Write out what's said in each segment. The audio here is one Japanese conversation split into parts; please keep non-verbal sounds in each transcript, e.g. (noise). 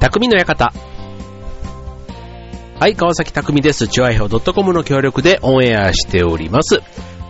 匠の館。はい、川崎匠です。チュアイホ .com の協力でオンエアしております。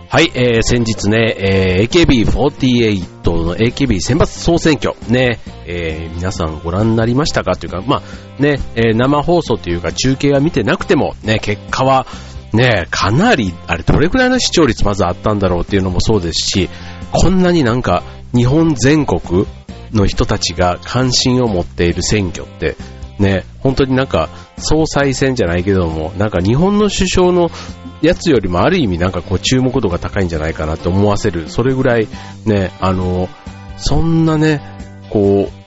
はい、えー、先日ね、えー、AKB48 の AKB 選抜総選挙、ね、えー、皆さんご覧になりましたか？というか、まあ、ね、えー、生放送というか中継は見てなくても、ね、結果は、ね、かなり、あれ、どれくらいの視聴率まずあったんだろうっていうのもそうですし、こんなになんか、日本全国の人たちが関心を持っている選挙って、ね、本当になんか、総裁選じゃないけども、なんか日本の首相のやつよりもある意味なんかこう注目度が高いんじゃないかなと思わせる、それぐらいね、あの、そんなね、こう、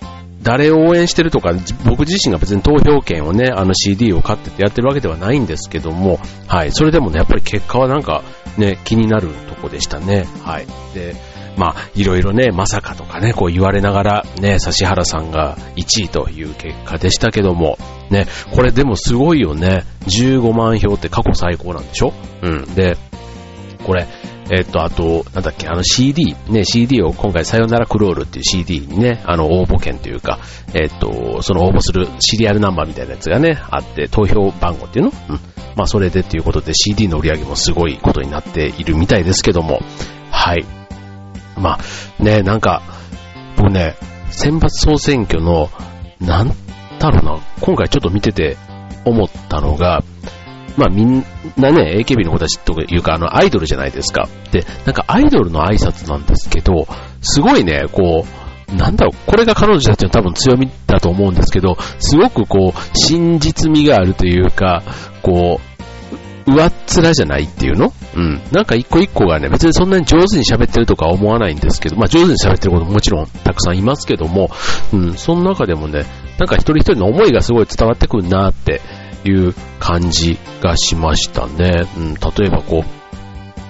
誰を応援してるとか、僕自身が別に投票権をね、あの CD を買っててやってるわけではないんですけども、はい、それでもね、やっぱり結果はなんかね、気になるとこでしたね。はい。で、まあ、いろいろね、まさかとかね、こう言われながら、ね、指原さんが1位という結果でしたけども、ね、これでもすごいよね。15万票って過去最高なんでしょ？うん。で、これ、えっと、あと、なんだっけ、あの CD、ね、CD を今回さよならクロールっていう CD にね、あの応募券というか、えっと、その応募するシリアルナンバーみたいなやつがね、あって、投票番号っていうの？うん。まあ、それでっていうことで CD の売り上げもすごいことになっているみたいですけども、はい。まあ、ね、なんか、僕ね、選抜総選挙の、なんだろうな、今回ちょっと見てて思ったのが、まあみんなね、AKB の子たちというか、あの、アイドルじゃないですか。で、なんかアイドルの挨拶なんですけど、すごいね、こう、なんだろう、これが彼女たちの多分強みだと思うんですけど、すごくこう、真実味があるというか、こう、上っ面じゃないっていうの？うん。なんか一個一個がね、別にそんなに上手に喋ってるとか思わないんですけど、まあ上手に喋ってることももちろんたくさんいますけども、うん、その中でもね、なんか一人一人の思いがすごい伝わってくるなっていう感じがしましたね。うん、例えばこ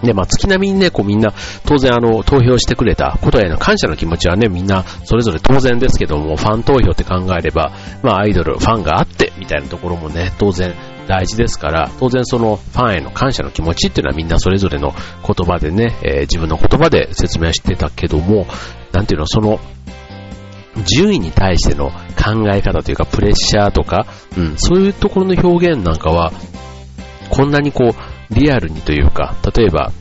う、ね、まあ、月並みにね、こうみんな、当然あの、投票してくれたことへの感謝の気持ちはね、みんな、それぞれ当然ですけども、ファン投票って考えれば、まあ、アイドル、ファンがあって、みたいなところもね、当然大事ですから、当然そのファンへの感謝の気持ちっていうのはみんなそれぞれの言葉でね、えー、自分の言葉で説明してたけども、なんていうの、その、順位に対しての考え方というか、プレッシャーとか、うん、そういうところの表現なんかは、こんなにこう、リアルにというか、例えば、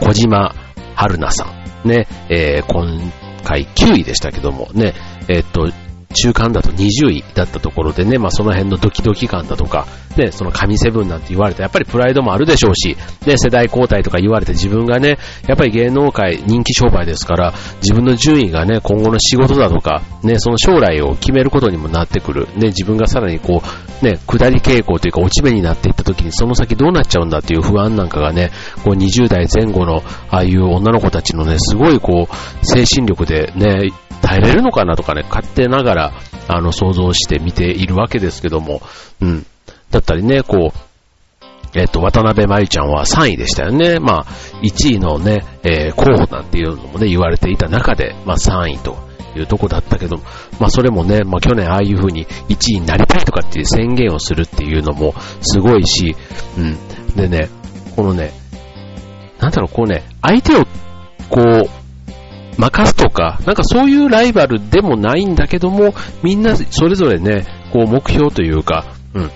小島春菜さん、ね、えー、今回9位でしたけども、ね、えー、っと、中間だと20位だったところでね、まあその辺のドキドキ感だとか、ね、その神セブンなんて言われて、やっぱりプライドもあるでしょうし、ね、世代交代とか言われて自分がね、やっぱり芸能界人気商売ですから、自分の順位がね、今後の仕事だとか、ね、その将来を決めることにもなってくる。ね、自分がさらにこう、ね、下り傾向というか落ち目になっていった時にその先どうなっちゃうんだっていう不安なんかがね、こう20代前後のああいう女の子たちのね、すごいこう、精神力でね、耐えれるのかなとかね、勝手ながら、あの、想像して見ているわけですけども、うん。だったりね、こう、えっ、と、渡辺麻里ちゃんは3位でしたよね。まあ、1位のね、えー、候補なんていうのもね、言われていた中で、まあ3位というとこだったけど、まあそれもね、まあ去年ああいう風に1位になりたいとかっていう宣言をするっていうのもすごいし、うん。でね、このね、なんだろう、こうね、相手を、こう、任すとか、なんかそういうライバルでもないんだけども、みんなそれぞれね、こう目標というか、うん。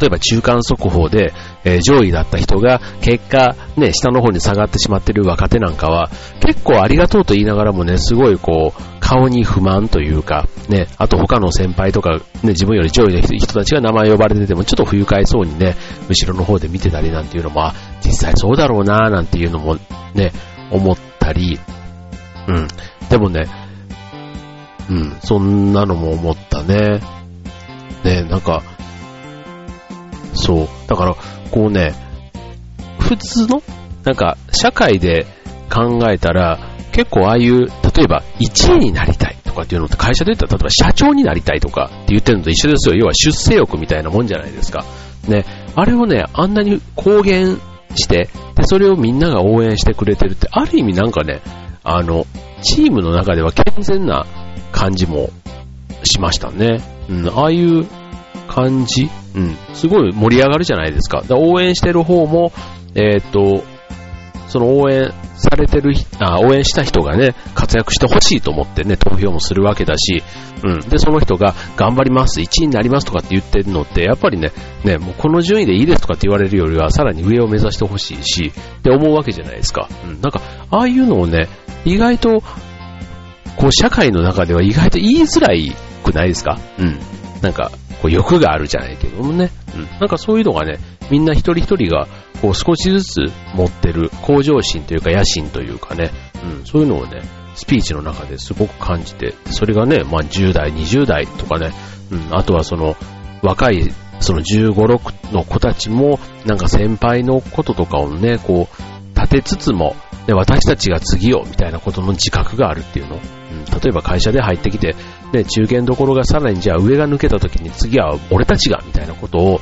例えば中間速報で、えー、上位だった人が結果ね、下の方に下がってしまってる若手なんかは、結構ありがとうと言いながらもね、すごいこう、顔に不満というか、ね、あと他の先輩とか、ね、自分より上位の人たちが名前呼ばれてても、ちょっと不愉快そうにね、後ろの方で見てたりなんていうのも、実際そうだろうななんていうのもね、思ったり、うん。でもね、うん、そんなのも思ったね。ね、なんか、そう。だから、こうね、普通の、なんか、社会で考えたら、結構ああいう、例えば、1位になりたいとかっていうのって会社で言ったら、例えば社長になりたいとかって言ってるのと一緒ですよ。要は出世欲みたいなもんじゃないですか。ね。あれをね、あんなに公言して、で、それをみんなが応援してくれてるって、ある意味なんかね、あの、チームの中では健全な感じもしましたね。うん、ああいう感じ、うん、すごい盛り上がるじゃないですか。だ応援してる方も、えっ、と、その応援されてる、あ応援した人がね、活躍してほしいと思ってね、投票もするわけだし、うん。で、その人が頑張ります、1位になりますとかって言ってるのって、やっぱりね、ね、もうこの順位でいいですとかって言われるよりは、さらに上を目指してほしいし、って思うわけじゃないですか。うん。なんか、ああいうのをね、意外と、こう、社会の中では意外と言いづらいくないですか？うん。なんか、こう欲があるじゃないけどもね。うん。なんかそういうのがね、みんな一人一人が、こう少しずつ持ってる向上心というか野心というかね、うん、そういうのをね、スピーチの中ですごく感じて、それがね、まあ10代、20代とかね、うん、あとはその若い、その15、6の子たちも、なんか先輩のこととかをね、こう、立てつつも、ね、私たちが次を、みたいなことの自覚があるっていうの。うん、例えば会社で入ってきて、ね、中堅どころがさらにじゃあ上が抜けた時に次は俺たちが、みたいなことを、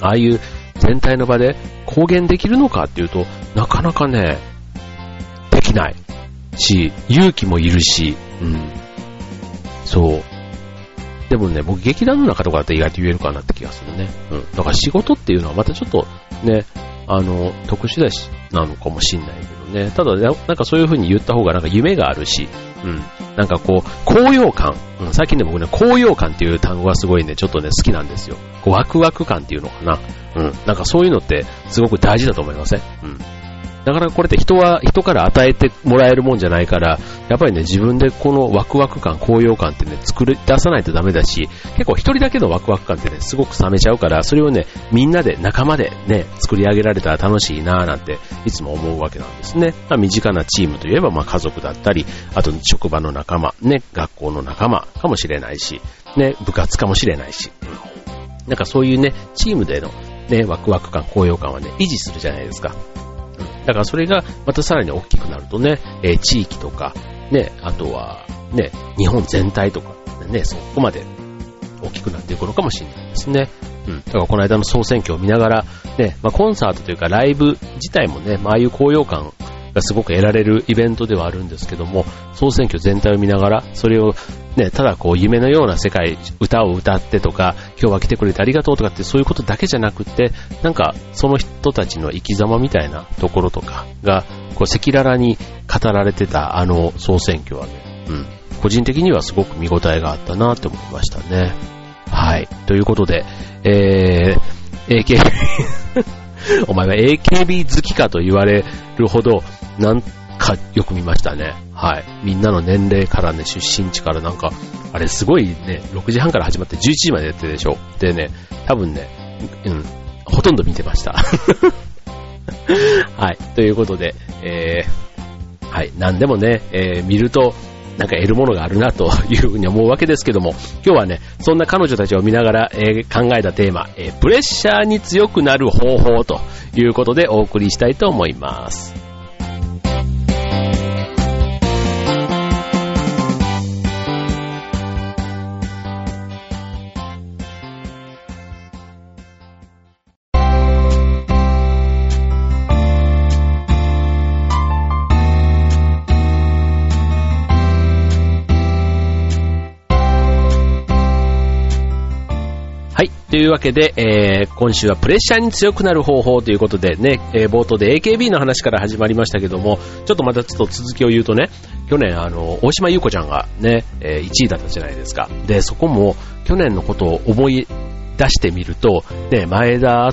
ああいう全体の場で公言できるのかっていうと、なかなかね、できない。し、勇気もいるし、うん。そう。でもね、僕劇団の中とかだって意外と言えるかなって気がするね。うん。だから仕事っていうのはまたちょっとね、あの、特殊だし、なのかもしんないけどね。ただ、なんかそういう風に言った方がなんか夢があるし、うん。なんかこう、高揚感。うん、最近で僕ね、高揚感っていう単語がすごいね、ちょっとね、好きなんですよ。こうワクワク感っていうのかな。うん。なんかそういうのってすごく大事だと思いません、うん。だからこれって人は、人から与えてもらえるもんじゃないから、やっぱりね、自分でこのワクワク感、高揚感ってね、作り出さないとダメだし、結構一人だけのワクワク感ってね、すごく冷めちゃうから、それをね、みんなで、仲間でね、作り上げられたら楽しいなぁなんて、いつも思うわけなんですね。まあ、身近なチームといえば、まあ、家族だったり、あと職場の仲間、ね、学校の仲間かもしれないし、ね、部活かもしれないし、なんかそういうね、チームでのね、ワクワク感、高揚感はね、維持するじゃないですか。だからそれがまたさらに大きくなるとね、えー、地域とか、ね、あとは、ね、日本全体とか、ね、そこまで大きくなっていくのかもしれないですね。うん。だからこの間の総選挙を見ながら、ね、まあ、コンサートというかライブ自体もね、まあ、ああいう高揚感がすごく得られるイベントではあるんですけども、総選挙全体を見ながら、それをね、ただこう夢のような世界、歌を歌ってとか、今日は来てくれてありがとうとかってそういうことだけじゃなくて、なんかその人たちの生き様みたいなところとかが、こう赤裸々に語られてたあの総選挙はね、うん、個人的にはすごく見応えがあったなって思いましたね。はい。ということで、えー、AKB (laughs) お前は AKB 好きかと言われるほど、なんかよく見ましたね。はい。みんなの年齢からね、出身地からなんか、あれすごいね、6時半から始まって11時までやってるでしょ。でね、多分ね、うん、ほとんど見てました。(laughs) はい。ということで、えー、はい。なんでもね、えー、見ると、なんか得るものがあるなというふうに思うわけですけども、今日はね、そんな彼女たちを見ながら、えー、考えたテーマ、えー、プレッシャーに強くなる方法ということでお送りしたいと思います。というわけで、えー、今週はプレッシャーに強くなる方法ということでね、えー、冒頭で AKB の話から始まりましたけども、ちょっとまたちょっと続きを言うとね、去年あの、大島優子ちゃんがね、えー、1位だったじゃないですか。で、そこも去年のことを思い出してみると、ね、前田あ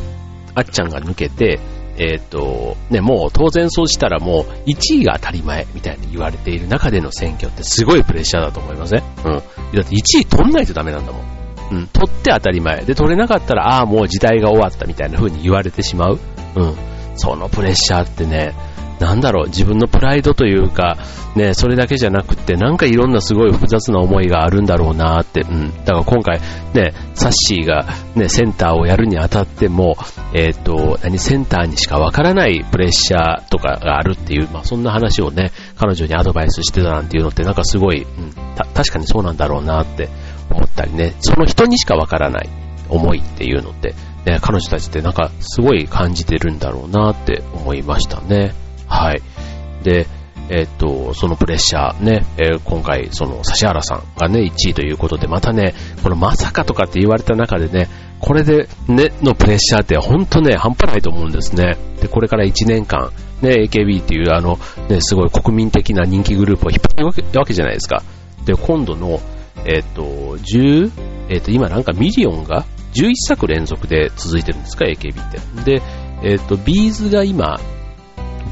っちゃんが抜けて、えっ、ー、と、ね、もう当然そうしたらもう1位が当たり前みたいに言われている中での選挙ってすごいプレッシャーだと思いません、うん。だって1位取んないとダメなんだもん。うん、取って当たり前。で、取れなかったら、ああ、もう時代が終わったみたいな風に言われてしまう。うん。そのプレッシャーってね、なんだろう、自分のプライドというか、ね、それだけじゃなくて、なんかいろんなすごい複雑な思いがあるんだろうなって、うん。だから今回、ね、サッシーが、ね、センターをやるにあたっても、えっ、ー、と、何、センターにしかわからないプレッシャーとかがあるっていう、まあそんな話をね、彼女にアドバイスしてたなんていうのって、なんかすごい、うん、確かにそうなんだろうなって思ったりね、その人にしかわからない思いっていうのって、ね、彼女たちってなんかすごい感じてるんだろうなって思いましたね。はい。で、えっ、と、そのプレッシャーね、えー、今回、その指原さんがね、1位ということで、またね、このまさかとかって言われた中でね、これでね、のプレッシャーって本当ね、半端ないと思うんですね。で、これから1年間、ね、AKB っていうあの、ね、すごい国民的な人気グループを引っ張ってるわけわけじゃないですか。で、今度の、えっ、と、10、えっ、と、今なんかミリオンが11作連続で続いてるんですか、AKB って。で、えっ、と、 B'z が今、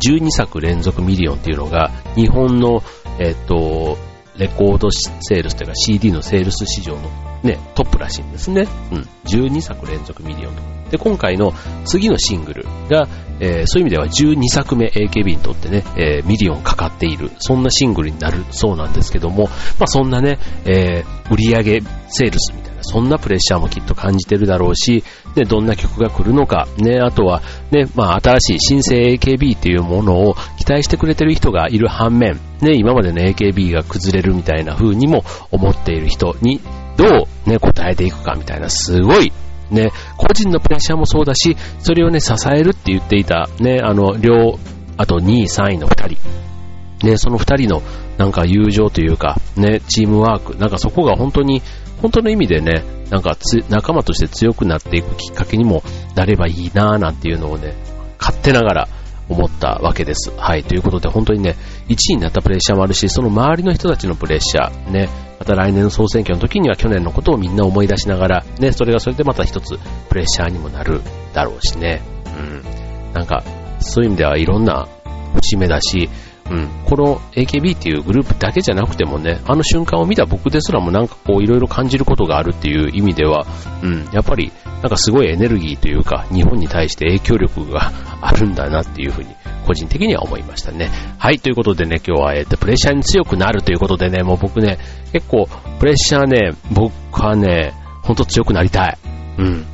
12作連続ミリオンっていうのが、日本の、えっ、と、レコードセールスというか CD のセールス市場のね、トップらしいんですね。うん。12作連続ミリオンとか。で、今回の次のシングルが、えー、そういう意味では12作目 AKB にとってね、えー、ミリオンかかっている、そんなシングルになるそうなんですけども、まあそんなね、えー、売り上げセールスみたいな、そんなプレッシャーもきっと感じてるだろうし、ね、どんな曲が来るのか、ね、あとは、ね、まあ新しい新生 AKB っていうものを期待してくれてる人がいる反面、ね、今までの AKB が崩れるみたいな風にも思っている人に、どうね、答えていくかみたいな、すごいね、個人のプレッシャーもそうだし、それをね、支えるって言っていた、ね、あの、両、あと2位、3位の2人。ね、その2人のなんか友情というか、ね、チームワーク、なんかそこが本当に、本当の意味でね、なんか仲間として強くなっていくきっかけにもなればいいなぁなんていうのをね、勝手ながら思ったわけです。はい、ということで本当にね、1位になったプレッシャーもあるし、その周りの人たちのプレッシャー、ね、また来年の総選挙の時には去年のことをみんな思い出しながら、ね、それがそれでまた一つプレッシャーにもなるだろうしね。うん。なんか、そういう意味ではいろんな節目だし、うん、この AKB っていうグループだけじゃなくてもね、あの瞬間を見た僕ですらもなんかこういろいろ感じることがあるっていう意味では、うん、やっぱりなんかすごいエネルギーというか、日本に対して影響力が (laughs) あるんだなっていうふうに個人的には思いましたね。はい、ということでね、今日は、えっ、と、プレッシャーに強くなるということでね、もう僕ね、結構、プレッシャーね、僕はね、ほんと強くなりたい。うん。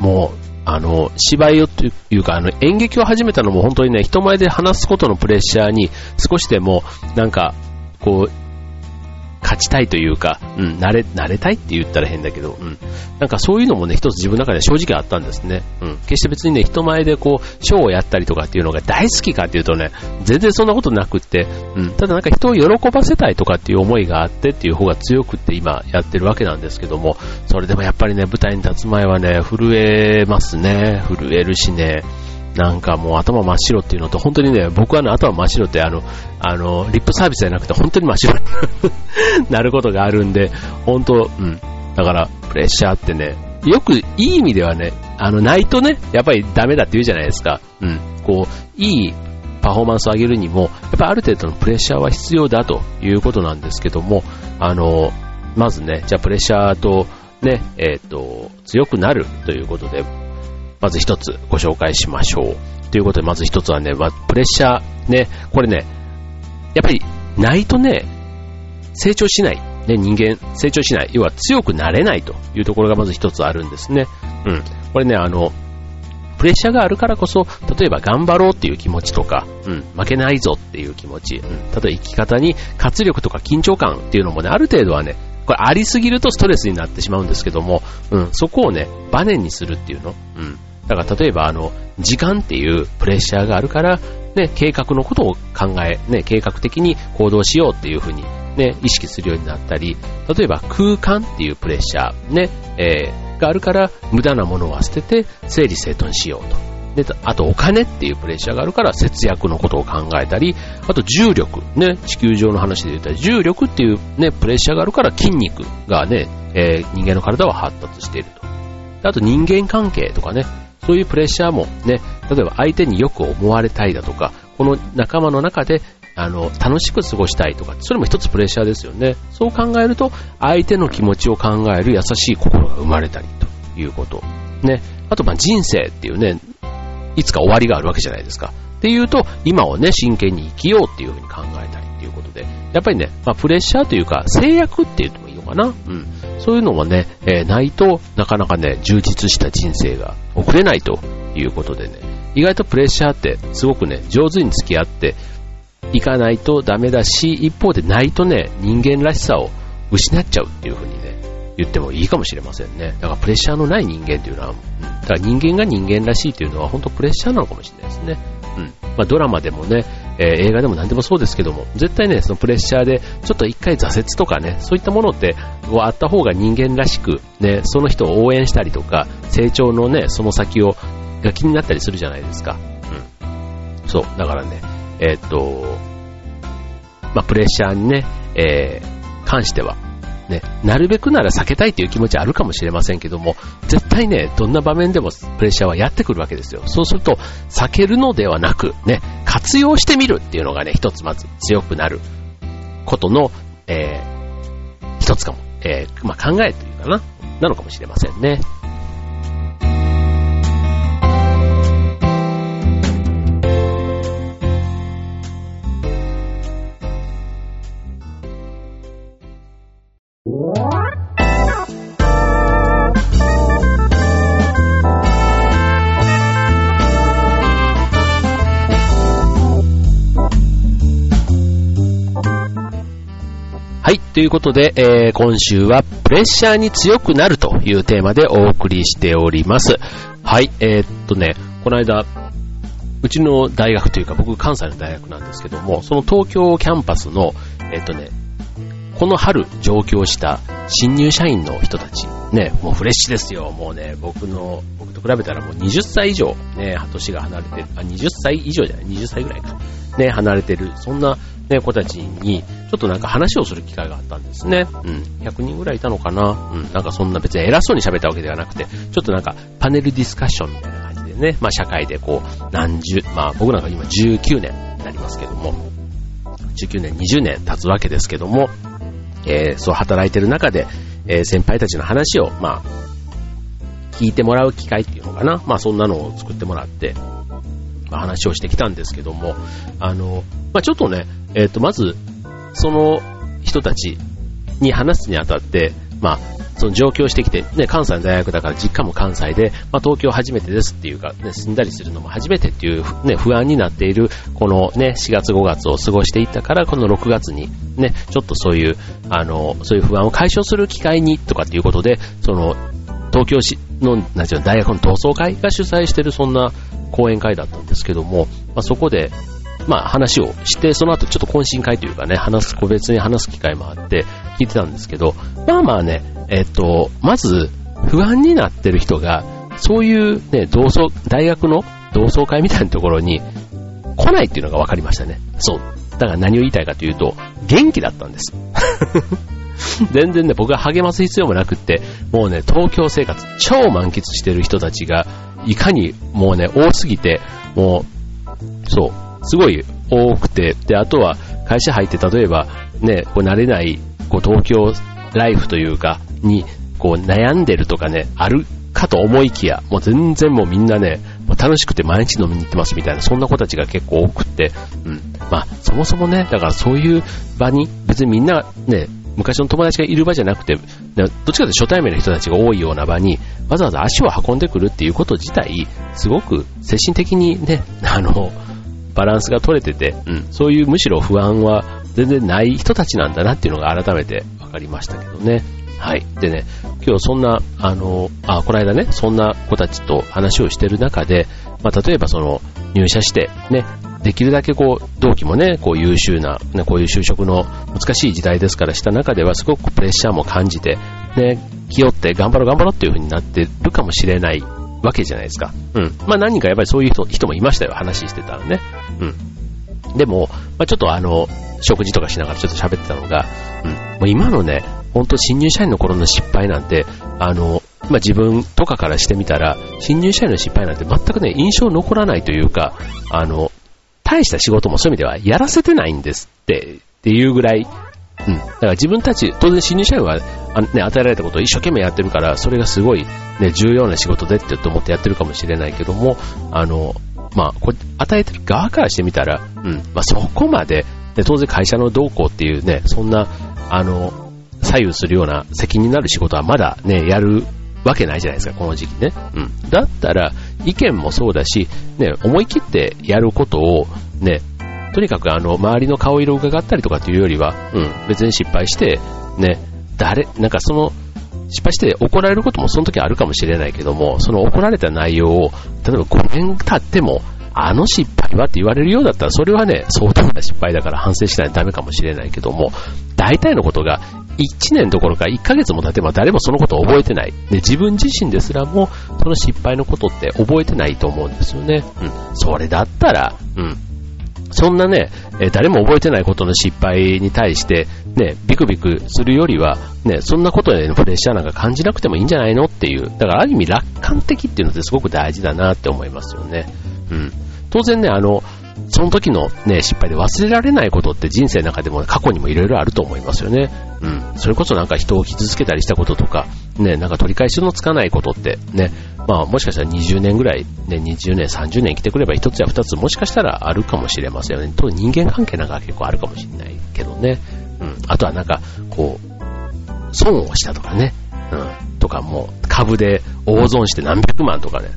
もう、あの、芝居をというか、あの、演劇を始めたのも本当にね、人前で話すことのプレッシャーに少しでも、なんか、こう、勝ちたいというか、うん、慣れ、慣れたいって言ったら変だけど、うん。なんかそういうのもね、一つ自分の中で正直あったんですね。うん。決して別にね、人前でこう、ショーをやったりとかっていうのが大好きかっていうとね、全然そんなことなくって、うん。ただなんか人を喜ばせたいとかっていう思いがあってっていう方が強くって今やってるわけなんですけども、それでもやっぱりね、舞台に立つ前はね、震えますね。震えるしね、なんかもう頭真っ白っていうのと、本当にね、僕はね、頭真っ白ってあの、あの、リップサービスじゃなくて本当に真っ白に (laughs) なることがあるんで、本当、うん。だから、プレッシャーってね、よく、いい意味ではね、あの、ないとね、やっぱりダメだって言うじゃないですか。うん。こう、いいパフォーマンスを上げるにも、やっぱある程度のプレッシャーは必要だということなんですけども、あの、まずね、じゃあプレッシャーと、ね、えっ、ー、と、強くなるということで、まず一つご紹介しましょう。ということで、まず一つはね、まプレッシャー、ね、これね、やっぱりないとね、成長しない。ね、人間、成長しない。要は強くなれないというところがまず一つあるんですね。うん。これね、あの、プレッシャーがあるからこそ、例えば頑張ろうっていう気持ちとか、うん、負けないぞっていう気持ち、うん、例えば生き方に活力とか緊張感っていうのもね、ある程度はね、これありすぎるとストレスになってしまうんですけども、うん、そこをね、バネにするっていうの、うん、だから例えばあの、時間っていうプレッシャーがあるから、ね、計画のことを考え、ね、計画的に行動しようっていうふうに、ね、意識するようになったり、例えば空間っていうプレッシャー、ね、えー、があるから無駄なものは捨てて整理整頓しようと。で、あとお金っていうプレッシャーがあるから節約のことを考えたり、あと重力、ね、地球上の話で言ったら重力っていうね、プレッシャーがあるから筋肉がね、えー、人間の体は発達していると。あと人間関係とかね、そういうプレッシャーもね、例えば相手によく思われたいだとか、この仲間の中であの、楽しく過ごしたいとか、それも一つプレッシャーですよね。そう考えると、相手の気持ちを考える優しい心が生まれたりということ。ね。あと、ま、人生っていうね、いつか終わりがあるわけじゃないですか。っていうと、今をね、真剣に生きようっていうふうに考えたりっていうことで、やっぱりね、まあ、プレッシャーというか、制約って言ってもいいのかな。うん。そういうのもね、えー、ないとなかなかね、充実した人生が送れないということでね、意外とプレッシャーってすごくね、上手に付き合っていかないとダメだし、一方でないとね、人間らしさを失っちゃうっていう風にね、言ってもいいかもしれませんね。だからプレッシャーのない人間っていうのは、うん、だから人間が人間らしいっていうのは本当プレッシャーなのかもしれないですね。うん。まあドラマでもね、えー、映画でも何でもそうですけども、絶対ね、そのプレッシャーで、ちょっと一回挫折とかね、そういったものって、あった方が人間らしく、ね、その人を応援したりとか、成長のね、その先を、が気になったりするじゃないですか。うん。そう、だからね、えーっと、まあ、プレッシャーにね、えー、関しては、ね、なるべくなら避けたいという気持ちあるかもしれませんけども、絶対ね、どんな場面でもプレッシャーはやってくるわけですよ。そうすると、避けるのではなく、ね、活用してみるっていうのがね、一つまず強くなることの、えー、一つかも、えー、まあ、考えというかな、なのかもしれませんね。ということで、えー、今週はプレッシャーに強くなるというテーマでお送りしております。はい。えー、っとね、この間、うちの大学というか僕関西の大学なんですけども、その東京キャンパスの、え、っとね、この春上京した新入社員の人たち、ね、もうフレッシュですよ。もうね、僕の、僕と比べたらもう20歳以上、ね、年が離れてる、あ、20歳以上じゃない、20歳ぐらいか。ね、離れてる、そんな、ね、子たちに、ちょっとなんか話をする機会があったんですね。うん。100人ぐらいいたのかなうん。なんかそんな別に偉そうに喋ったわけではなくて、ちょっとなんかパネルディスカッションみたいな感じでね、まあ社会でこう、何十、まあ僕なんか今19年になりますけども、19年、20年経つわけですけども、えー、そう働いてる中で、えー、先輩たちの話を、まあ、聞いてもらう機会っていうのかな。まあそんなのを作ってもらって、まあ、話をしてきたんですけども、あの、まあちょっとね、えっ、と、まず、その人たちに話すにあたって、まあ、その上京してきて、ね、関西の大学だから実家も関西で、まあ、東京初めてですっていうか、ね、住んだりするのも初めてっていう、ね、不安になっている、このね、4月5月を過ごしていったから、この6月に、ね、ちょっとそういう、あの、そういう不安を解消する機会にとかっていうことで、その、東京市の、なんていう、大学の同窓会が主催してるそんな講演会だったんですけども、まあ、そこで、まあ話をして、その後ちょっと懇親会というかね、話す、個別に話す機会もあって聞いてたんですけど、まあまあね、えっと、まず不安になってる人が、そういうね、同窓、大学の同窓会みたいなところに来ないっていうのが分かりましたね。そう。だから何を言いたいかというと、元気だったんです。(laughs) 全然ね、僕が励ます必要もなくって、もうね、東京生活超満喫してる人たちが、いかにもうね、多すぎて、もう、そう、すごい多くて、で、あとは会社入って例えばね、こう慣れないこう東京ライフというか、にこう悩んでるとかね、あるかと思いきや、もう全然もうみんなね、楽しくて毎日飲みに行ってますみたいな、そんな子たちが結構多くて、うん。まあ、そもそもね、だからそういう場に、別にみんなね、昔の友達がいる場じゃなくて、どっちかというと初対面の人たちが多いような場に、わざわざ足を運んでくるっていうこと自体、すごく精神的にね、あの、バランスが取れてて、うん、そういうむしろ不安は全然ない人たちなんだなっていうのが改めて分かりましたけどね。はい。でね、今日そんな、あの、あ、この間ね、そんな子たちと話をしてる中で、まあ、例えばその、入社して、ね、できるだけこう、同期もね、こう優秀な、ね、こういう就職の難しい時代ですからした中ではすごくプレッシャーも感じて、ね、気負って頑張ろう頑張ろうっていう風になってるかもしれないわけじゃないですか。うん。まあ何人かやっぱりそういう人人もいましたよ、話してたらね。うん。でも、まあちょっとあの、食事とかしながらちょっと喋ってたのが、うん。もう今のね、ほんと新入社員の頃の失敗なんて、あの、まあ自分とかからしてみたら、新入社員の失敗なんて全くね、印象残らないというか、あの、大した仕事もそういう意味ではやらせてないんですって、っていうぐらい、うん。だから自分たち、当然新入社員は、あね、与えられたことを一生懸命やってるから、それがすごい、ね、重要な仕事でって思ってやってるかもしれないけども、あの、まあ、これ、与えてる側からしてみたら、うん、まあ、そこまで、ね、当然会社の動向っていうね、そんな、あの、左右するような責任のある仕事はまだね、やるわけないじゃないですか、この時期ね。うん。だったら、意見もそうだし、ね、思い切ってやることを、ね、とにかくあの、周りの顔色を伺ったりとかっていうよりは、うん、別に失敗して、ね、誰、なんかその、失敗して怒られることもその時あるかもしれないけども、その怒られた内容を、例えば5年経っても、あの失敗はって言われるようだったら、それはね、相当な失敗だから反省しないとダメかもしれないけども、大体のことが1年どころか1ヶ月も経てば誰もそのことを覚えてない。で、自分自身ですらも、その失敗のことって覚えてないと思うんですよね。うん。それだったら、うん。そんなね、え誰も覚えてないことの失敗に対して、ね、ビクビクするよりは、ね、そんなことでプレッシャーなんか感じなくてもいいんじゃないのっていう。だからある意味楽観的っていうのってすごく大事だなって思いますよね。うん。当然ね、あの、その時のね、失敗で忘れられないことって人生の中でも過去にもいろいろあると思いますよね。うん。それこそなんか人を傷つけたりしたこととか、ね、なんか取り返しのつかないことってね、まあもしかしたら20年ぐらい、ね、20年、30年生きてくれば1つや2つもしかしたらあるかもしれませんよね。と人間関係なんか結構あるかもしれないけどね。うん。あとはなんか、こう、損をしたとかね。うん。とかもう株で大損して何百万とかね。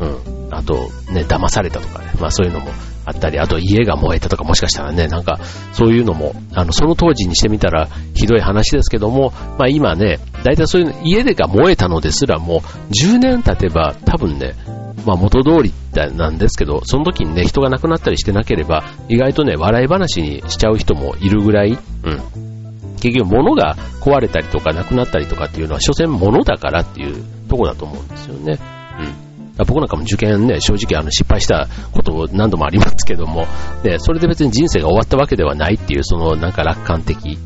うん。あと、ね、騙されたとかね。まあそういうのもあったり、あと家が燃えたとかもしかしたらね、なんかそういうのも、あの、その当時にしてみたらひどい話ですけども、まあ今ね、大体そういう家でが燃えたのですらも、10年経てば多分ね、まあ元通りなんですけど、その時にね、人が亡くなったりしてなければ、意外とね、笑い話にしちゃう人もいるぐらい、うん。結局物が壊れたりとかなくなったりとかっていうのは、所詮物だからっていうとこだと思うんですよね。うん。僕なんかも受験ね、正直あの失敗したこと何度もありますけども、で、それで別に人生が終わったわけではないっていう、そのなんか楽観的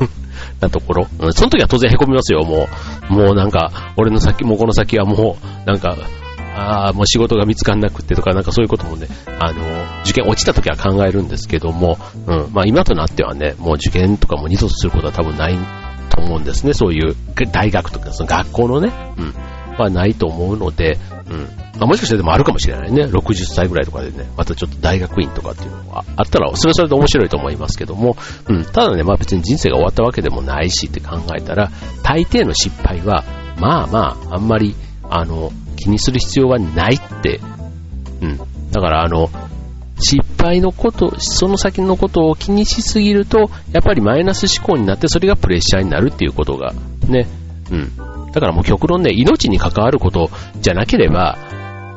(laughs) なところ。うん、その時は当然凹みますよ、もう。もうなんか、俺の先、もうこの先はもう、なんか、ああ、もう仕事が見つかんなくてとか、なんかそういうこともね、あの、受験落ちた時は考えるんですけども、うん、まあ今となってはね、もう受験とかも二度とすることは多分ないと思うんですね、そういう大学とか、その学校のね、うん。はないと思うので、うん。まあ、もしかしてでもあるかもしれないね。60歳ぐらいとかでね、またちょっと大学院とかっていうのがあったら、それはそれで面白いと思いますけども、うん。ただね、まあ別に人生が終わったわけでもないしって考えたら、大抵の失敗は、まあまあ、あんまり、あの、気にする必要はないって、うん。だからあの、失敗のこと、その先のことを気にしすぎると、やっぱりマイナス思考になってそれがプレッシャーになるっていうことが、ね、うん、だからもう極論ね、命に関わることじゃなければ、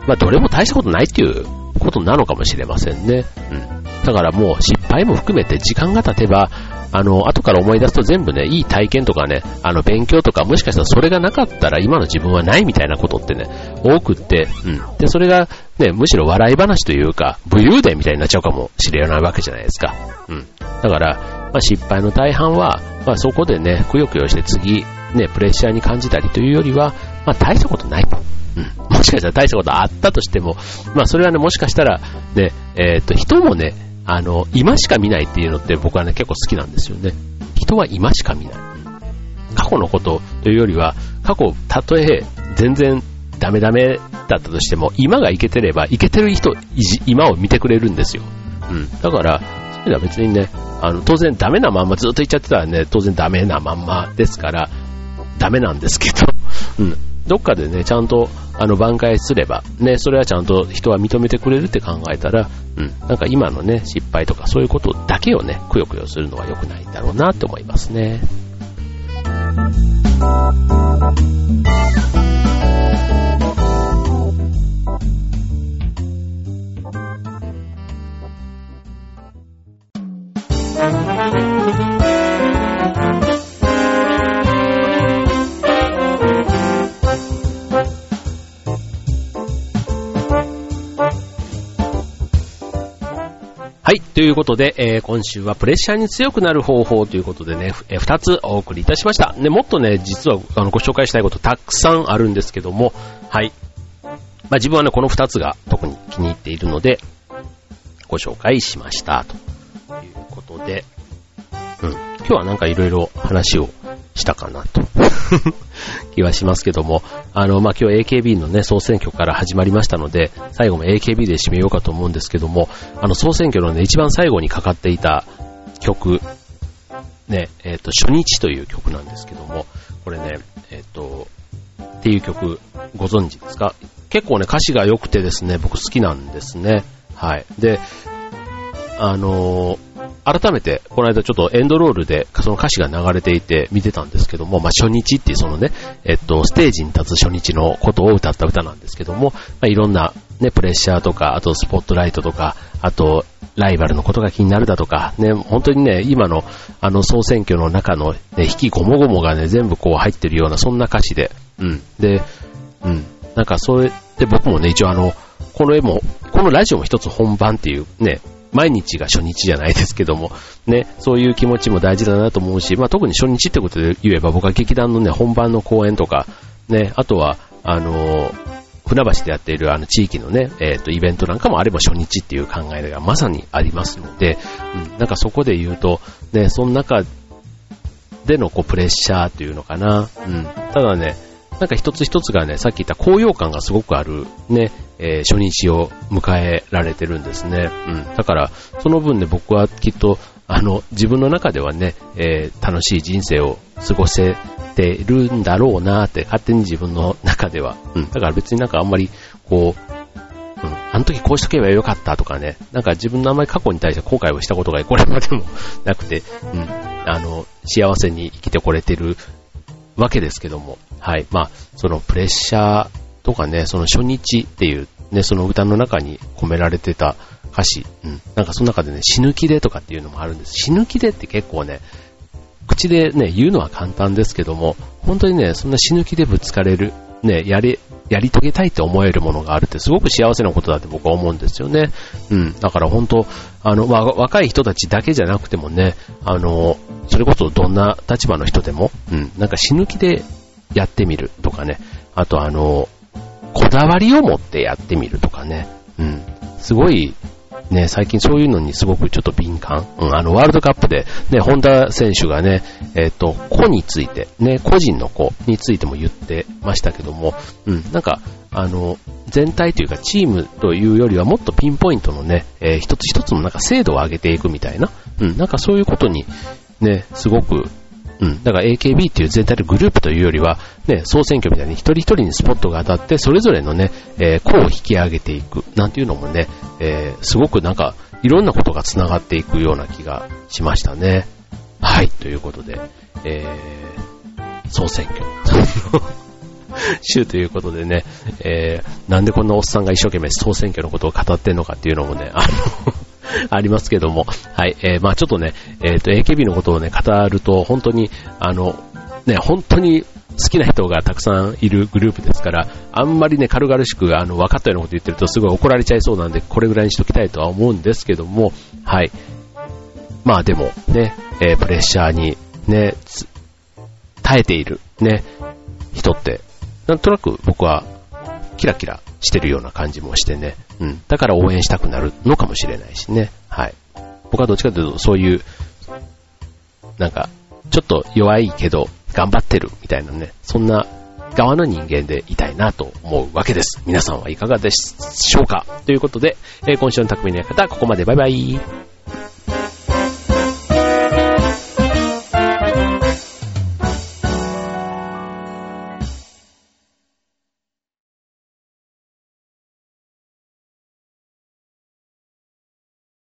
まあどれも大したことないっていうことなのかもしれませんね。うん。だからもう失敗も含めて時間が経てば、あの、後から思い出すと全部ね、いい体験とかね、あの、勉強とか、もしかしたらそれがなかったら今の自分はないみたいなことってね、多くって、うん。で、それがね、むしろ笑い話というか、武勇伝みたいになっちゃうかもしれないわけじゃないですか。うん。だから、まあ、失敗の大半は、まあ、そこでね、くよくよして次、ね、プレッシャーに感じたりというよりは、まあ、大したことないと。うん。(laughs) もしかしたら大したことあったとしても、まあ、それはね、もしかしたら、ね、えー、っと、人もね、あの、今しか見ないっていうのって僕はね、結構好きなんですよね。人は今しか見ない。過去のことというよりは、過去、たとえ全然ダメダメだったとしても、今がいけてれば、いけてる人、今を見てくれるんですよ。うん。だから、そういうのは別にね、あの、当然ダメなまんまずっと言っちゃってたらね、当然ダメなまんまですから、ダメなんですけど、(laughs) うん。どっかでね、ちゃんと、あの、挽回すれば、ね、それはちゃんと人は認めてくれるって考えたら、うん。なんか今のね、失敗とかそういうことだけをね、くよくよするのは良くないんだろうなって思いますね。はい。ということで、えー、今週はプレッシャーに強くなる方法ということでね、えー、2つお送りいたしました。ね、もっとね、実はあのご紹介したいことたくさんあるんですけども、はい。まあ、自分はね、この2つが特に気に入っているので、ご紹介しました。ということで、うん。今日はなんかいろいろ話をしたかなと (laughs) 気はしますけども、あの、まあ、今日 AKB のね、総選挙から始まりましたので、最後も AKB で締めようかと思うんですけども、あの、総選挙のね、一番最後にかかっていた曲、ね、えっ、ー、と、初日という曲なんですけども、これね、えっ、ー、と、っていう曲、ご存知ですか？結構ね、歌詞が良くてですね、僕好きなんですね。はい。で、あのー改めて、この間ちょっとエンドロールでその歌詞が流れていて見てたんですけども、まあ初日っていうそのね、えっと、ステージに立つ初日のことを歌った歌なんですけども、まあいろんなね、プレッシャーとか、あとスポットライトとか、あと、ライバルのことが気になるだとか、ね、本当にね、今のあの総選挙の中の、ね、引きごもごもがね、全部こう入ってるような、そんな歌詞で、うん。で、うん。なんかそれで僕もね、一応あの、この絵も、このラジオも一つ本番っていうね、毎日が初日じゃないですけども、ね、そういう気持ちも大事だなと思うし、まあ特に初日ってことで言えば僕は劇団のね、本番の公演とか、ね、あとは、あの船橋でやっているあの地域のね、えっ、ー、と、イベントなんかもあれば初日っていう考えがまさにありますので、うん、なんかそこで言うと、ね、その中でのこうプレッシャーっていうのかな、うん、ただね、なんか一つ一つがね、さっき言った高揚感がすごくあるね、えー、初日を迎えられてるんですね。うん。だから、その分ね、僕はきっと、あの、自分の中ではね、えー、楽しい人生を過ごせてるんだろうなって、勝手に自分の中では。うん。だから別になんかあんまり、こう、うん、あの時こうしとけばよかったとかね、なんか自分のあんまり過去に対して後悔をしたことがこれまでもなくて、うん、あの、幸せに生きてこれてるわけですけども、はい。まあ、そのプレッシャーとかね、その初日っていう、ね、その歌の中に込められてた歌詞、うん。なんかその中でね、死ぬ気でとかっていうのもあるんです。死ぬ気でって結構ね、口でね、言うのは簡単ですけども、本当にね、そんな死ぬ気でぶつかれる、ね、やり、やり遂げたいって思えるものがあるってすごく幸せなことだって僕は思うんですよね。うん。だから本当、あの、若い人たちだけじゃなくてもね、あの、それこそどんな立場の人でも、うん、なんか死ぬ気でやってみるとかね、あとあの、こだわりを持ってやってみるとかね、うん、すごいね、最近そういうのにすごくちょっと敏感。うん、あの、ワールドカップで、ね、本田選手がね、えっ、ー、と、子について、ね、個人の子についても言ってましたけども、うん、なんか、あの、全体というかチームというよりはもっとピンポイントのね、えー、一つ一つのなんか精度を上げていくみたいな、うん、なんかそういうことに、ね、すごくうん。だから AKB っていう全体のグループというよりは、ね、総選挙みたいに一人一人にスポットが当たって、それぞれのね、えー、を引き上げていく、なんていうのもね、えー、すごくなんか、いろんなことが繋がっていくような気がしましたね。はい、ということで、えー、総選挙。(laughs) 週ということでね、えー、なんでこんなおっさんが一生懸命総選挙のことを語ってんのかっていうのもね、あの (laughs) ありますけども、はい、えー、まあちょっとね、えっ、ー、と、AKB のことをね、語ると、本当に、あの、ね、本当に好きな人がたくさんいるグループですから、あんまりね、軽々しく、あの、分かったようなこと言ってるとすごい怒られちゃいそうなんで、これぐらいにしときたいとは思うんですけども、はい。まあでも、ね、えー、プレッシャーに、ね、耐えている、ね、人って、なんとなく僕は、キラキラしてるような感じもしてね。うん。だから応援したくなるのかもしれないしね。はい。僕はどっちかというと、そういう、なんか、ちょっと弱いけど、頑張ってるみたいなね、そんな側の人間でいたいなと思うわけです。皆さんはいかがでしょうか？ということで、え、今週の匠の館、ここまでバイバイ。